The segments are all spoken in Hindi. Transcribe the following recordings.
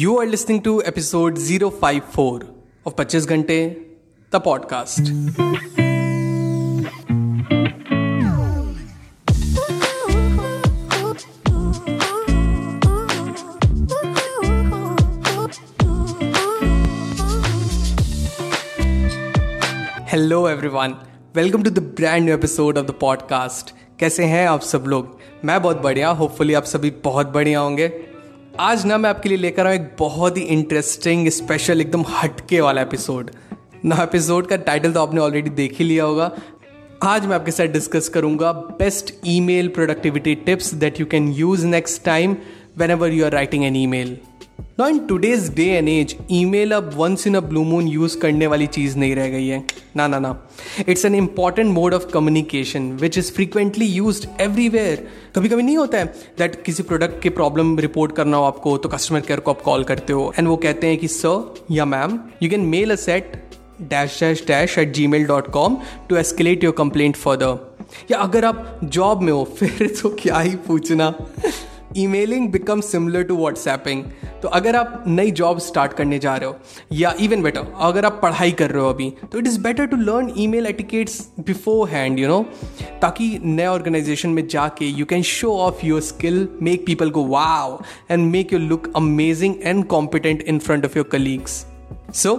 You are listening to episode 054 of 25 Ghante, the podcast. Hello everyone welcome to the brand new episode of the podcast कैसे हैं आप सब लोग? मैं बहुत बढ़िया होपफुली आप सभी बहुत बढ़िया होंगे। आज ना मैं आपके लिए लेकर आऊँ एक बहुत ही इंटरेस्टिंग स्पेशल एकदम हटके वाला एपिसोड ना एपिसोड का टाइटल तो आपने ऑलरेडी देख ही लिया होगा। आज मैं आपके साथ डिस्कस करूँगा best email productivity tips that you can use next time whenever you are writing an email no in today's day and age email अब once in a blue moon use करने वाली चीज़ नहीं रह गई है। ना ना ना। It's an important mode of communication which is frequently use everywhere कभी कभी नहीं होता है दैट किसी प्रोडक्ट के प्रॉब्लम रिपोर्ट करना हो आपको तो कस्टमर केयर को आप कॉल करते हो एंड वो कहते हैं कि सर या ma'am you can mail a set dash dash dash at Gmail dot com to escalate your complaint further या अगर आप जॉब में हो, फिर तो क्या ही पूछना। Emailing become similar to WhatsApping तो अगर आप नई जॉब स्टार्ट करने जा रहे हो, या इवन बेटर अगर आप पढ़ाई कर रहे हो अभी तो it is better to learn email etiquettes beforehand you know ताकि नए ऑर्गेनाइजेशन में जाके you can show off your skill make people को wow and make you look amazing and competent in front of your colleagues so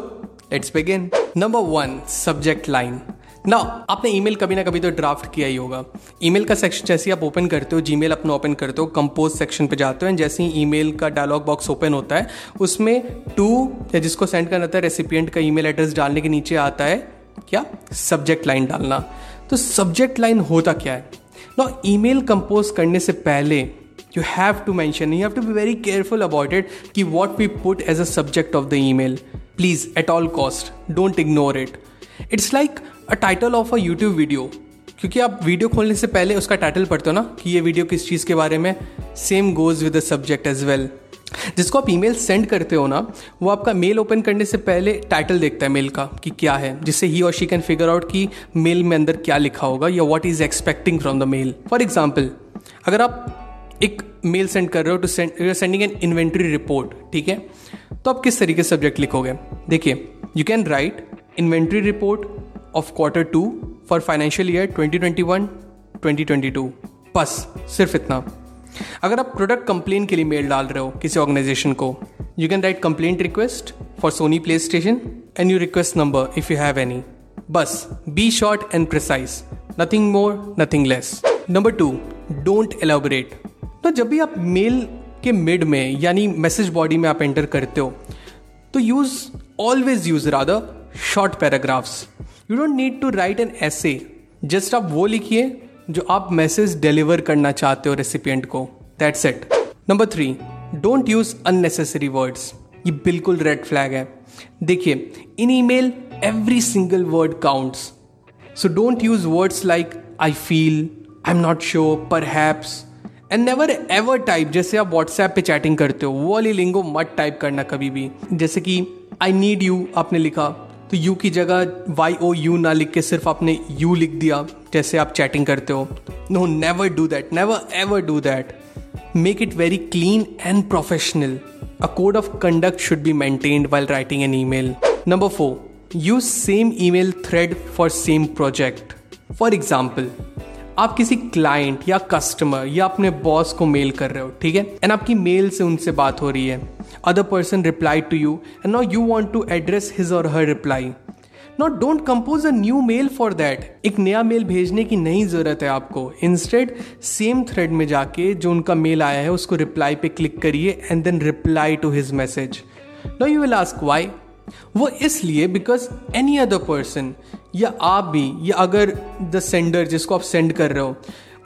let's begin number one subject line ना, आपने ईमेल कभी ना कभी तो ड्राफ्ट किया ही होगा। ईमेल का सेक्शन जैसे ही आप ओपन करते हो जीमेल अपना ओपन करते हो कंपोज सेक्शन पे जाते हो एंड जैसे ही ईमेल का डायलॉग बॉक्स ओपन होता है, उसमें टू या जिसको सेंड करना था रेसिपियंट का ईमेल एड्रेस डालने के नीचे आता है, क्या? सब्जेक्ट लाइन डालना। तो सब्जेक्ट लाइन होता क्या है? ना ईमेल कंपोज करने से पहले you have to mention you have to be very careful about it कि what we put as a subject of the email please at all cost don't ignore it it's like a title of a YouTube video क्योंकि आप वीडियो खोलने से पहले उसका टाइटल पढ़ते हो ना, कि ये वीडियो किस चीज़ के बारे में? Same goes with the subject as well जिसको आप ईमेल सेंड करते हो ना, वो आपका मेल ओपन करने से पहले टाइटल देखता है मेल का, कि क्या है। जिससे ही और शी कैन फिगर आउट कि मेल में अंदर क्या लिखा होगा, या what is expecting from the mail for example अगर आप एक मेल सेंड कर रहे हो to send you sending an inventory report ठीक है? तो आप किस तरीके सब्जेक्ट लिखोगे? देखिए you can write inventory report of quarter two for financial year 2021-2022 बस, सिर्फ़ इतना। अगर आप प्रोडक्ट कंप्लेन के लिए मेल डाल रहे हो किसी ऑर्गेनाइजेशन को you can write complaint request for Sony PlayStation and you request number if you have any बस be short and precise nothing more nothing less number two don't elaborate तो जब भी आप मेल के मिड में, यानी मैसेज बॉडी में आप एंटर करते हो तो use always use rather short paragraphs you don't need to write an ऐसे जस्ट आप वो लिखिए जो आप मैसेज डिलीवर करना चाहते हो रेसिपियंट को. That's it number three don't use unnecessary words ये बिल्कुल रेड फ्लैग है. देखिए in email every single word counts so don't use words like I feel I am not sure perhaps and never ever type जैसे आप व्हाट्सएप पे चैटिंग करते हो, वो वाली लिंगो मत टाइप करना कभी भी. जैसे कि आई नीड यू आपने लिखा. तो यू की जगह वाई ओ यू ना लिख के सिर्फ़ आपने यू लिख दिया, जैसे आप चैटिंग करते हो। No never do that never ever do that make it very clean and professional a code of conduct should be maintained while writing an email number four use same email thread for same project for example आप किसी क्लाइंट या कस्टमर या अपने बॉस को मेल कर रहे हो, ठीक है? एंड आपकी मेल से उनसे बात हो रही है। Other person reply to you and now you want to address his और her reply not don't compose a new mail for that एक नया मेल भेजने की नहीं ज़रूरत है आपको. इंस्टेड सेम थ्रेड में जाके जो उनका मेल आया है, उसको रिप्लाई पे क्लिक करिए and then reply to his message no you will ask why वो इसलिए बिकॉज़ एनी अदर पर्सन या आप भी, या अगर द सेंडर जिसको आप सेंड कर रहे हो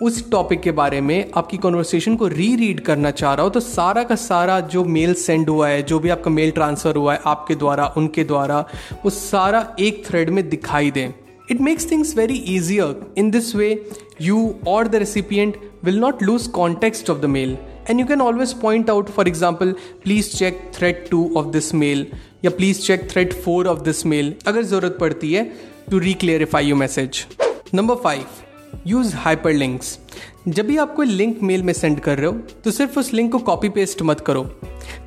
उस टॉपिक के बारे में आपकी कॉन्वर्सेशन को री रीड करना चाह रहा हो। तो सारा का सारा जो मेल सेंड हुआ है, जो भी आपका मेल ट्रांसफ़र हुआ है, आपके द्वारा, उनके द्वारा, वो सारा एक थ्रेड में दिखाई दे। It makes things very easier in this way you और the recipient will not lose context of the mail and you can always point out for example please check thread two of this mail या please check thread four of this mail अगर ज़रूरत पड़ती है to re reclarify you message number five use hyperlinks जब भी आप कोई लिंक मेल में सेंड कर रहे हो तो सिर्फ़ उस लिंक को कॉपी पेस्ट मत करो।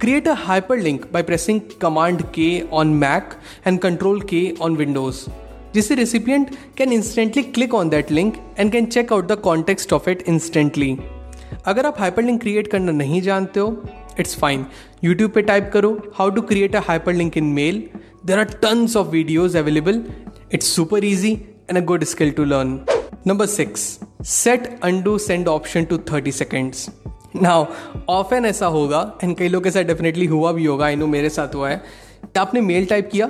Create a hyperlink by pressing command k on mac and control k on windows, जिससे recipient can instantly click on that link and can check out the context of it instantly अगर आप हाइपर लिंक क्रिएट करना नहीं जानते हो इट्स फाइन यूट्यूब पे टाइप करो how to create a hyperlink in mail there are tons of videos available it's super easy and a good skill to learn number six set undo send option to thirty seconds now often ऐसा होगा एंड कई लोग साथ डेफिनेटली हुआ भी होगा आई नो मेरे साथ हुआ है तो आपने मेल टाइप किया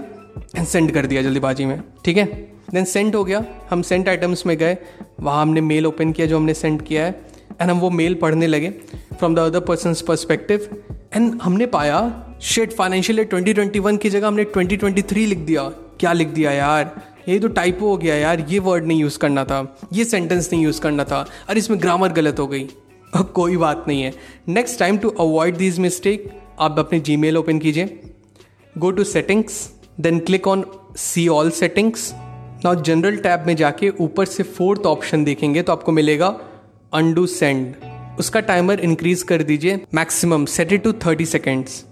एंड सेंड कर दिया जल्दीबाजी में, ठीक है? देन सेंड हो गया, हम सेंड आइटम्स में गए, वहाँ हमने मेल ओपन किया जो हमने सेंड किया है एंड हम वो मेल पढ़ने लगे from the other person perspective and हमने पाया शेट फाइनेंशियल ट्वेंटी ट्वेंटी वन की जगह हमने ट्वेंटी ट्वेंटी थ्री लिख दिया, क्या लिख दिया यार? ये तो टाइपो हो गया यार, ये वर्ड नहीं यूज़ करना था, ये सेंटेंस नहीं यूज़ करना था अरे इसमें ग्रामर गलत हो गई। कोई बात नहीं है। Next time to avoid this mistake आप अपने जी मेल ओपन कीजिए। Go to settings then click on see all settings ना जनरल टैब में जाके ऊपर से फोर्थ ऑप्शन देखेंगे तो आपको मिलेगा अंडू सेंड उसका टाइमर इंक्रीज कर दीजिए maximum set it to thirty seconds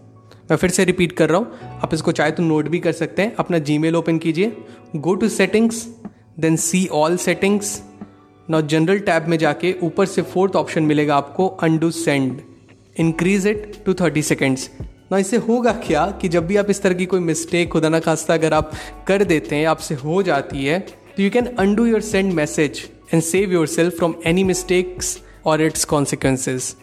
मैं फिर से रिपीट कर रहा हूँ। आप इसको चाहे तो नोट भी कर सकते हैं। अपना जी ओपन कीजिए। Go to settings then see all settings not general tab में जाके ऊपर से फोर्थ ऑप्शन मिलेगा आपको undo send increase it to thirty seconds ना इससे होगा क्या कि जब भी आप इस तरह की कोई मिस्टेक खुदा ना खास्ता अगर आप कर देते हैं, आपसे हो जाती है तो you can undo your send message and save yourself from any mistakes और it's consequences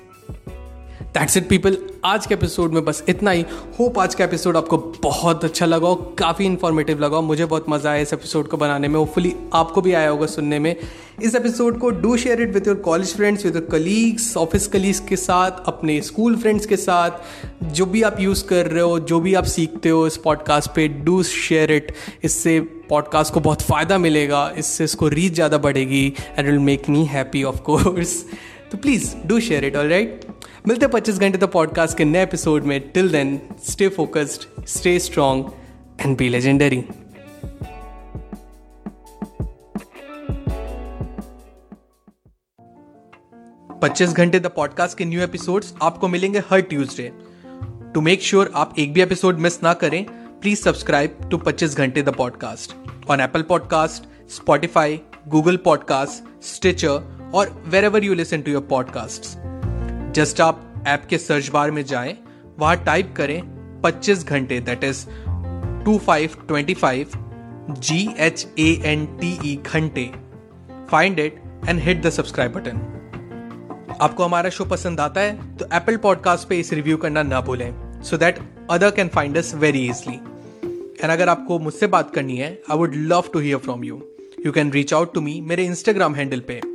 that's it people आज के एपिसोड में बस इतना ही। होप आज का एपिसोड आपको बहुत अच्छा लगा हो काफ़ी इन्फॉर्मेटिव लगा। मुझे बहुत मज़ा आया इस एपिसोड को बनाने में। होपफुली आपको भी आया होगा सुनने में। इस एपिसोड को do share it with your college friends with your colleagues office colleagues के साथ, अपने स्कूल फ्रेंड्स के साथ। जो भी आप यूज़ कर रहे हो, जो भी आप सीखते हो इस पॉडकास्ट पे डू शेयर इट इससे पॉडकास्ट को बहुत फ़ायदा मिलेगा। इससे इसको रीच ज़्यादा बढ़ेगी and will make me happy of course तो please do share it all right मिलते पच्चीस घंटे द पॉडकास्ट के नए एपिसोड में. Till then stay focused stay strong and be legendary Pachchis Ghante the podcast के न्यू एपिसोड्स आपको मिलेंगे हर ट्यूसडे टू मेक श्योर आप एक भी एपिसोड मिस ना करें please subscribe to Pachchis Ghante the podcast on Apple Podcast Spotify Google Podcast Stitcher और wherever you listen to your podcast just आप ऐप के सर्च बार में जाए, वहाँ टाइप करें 25 Ghante that is two five twenty five G H A N T E Ghante. Find it and hit the subscribe button आपको हमारा शो पसंद आता है तो एप्पल पॉडकास्ट पे इस रिव्यू करना ना भूलें so that other can find us very easily and अगर आपको मुझसे बात करनी है I would love to hear from you you can reach out to me मेरे इंस्टाग्राम हैंडल पे.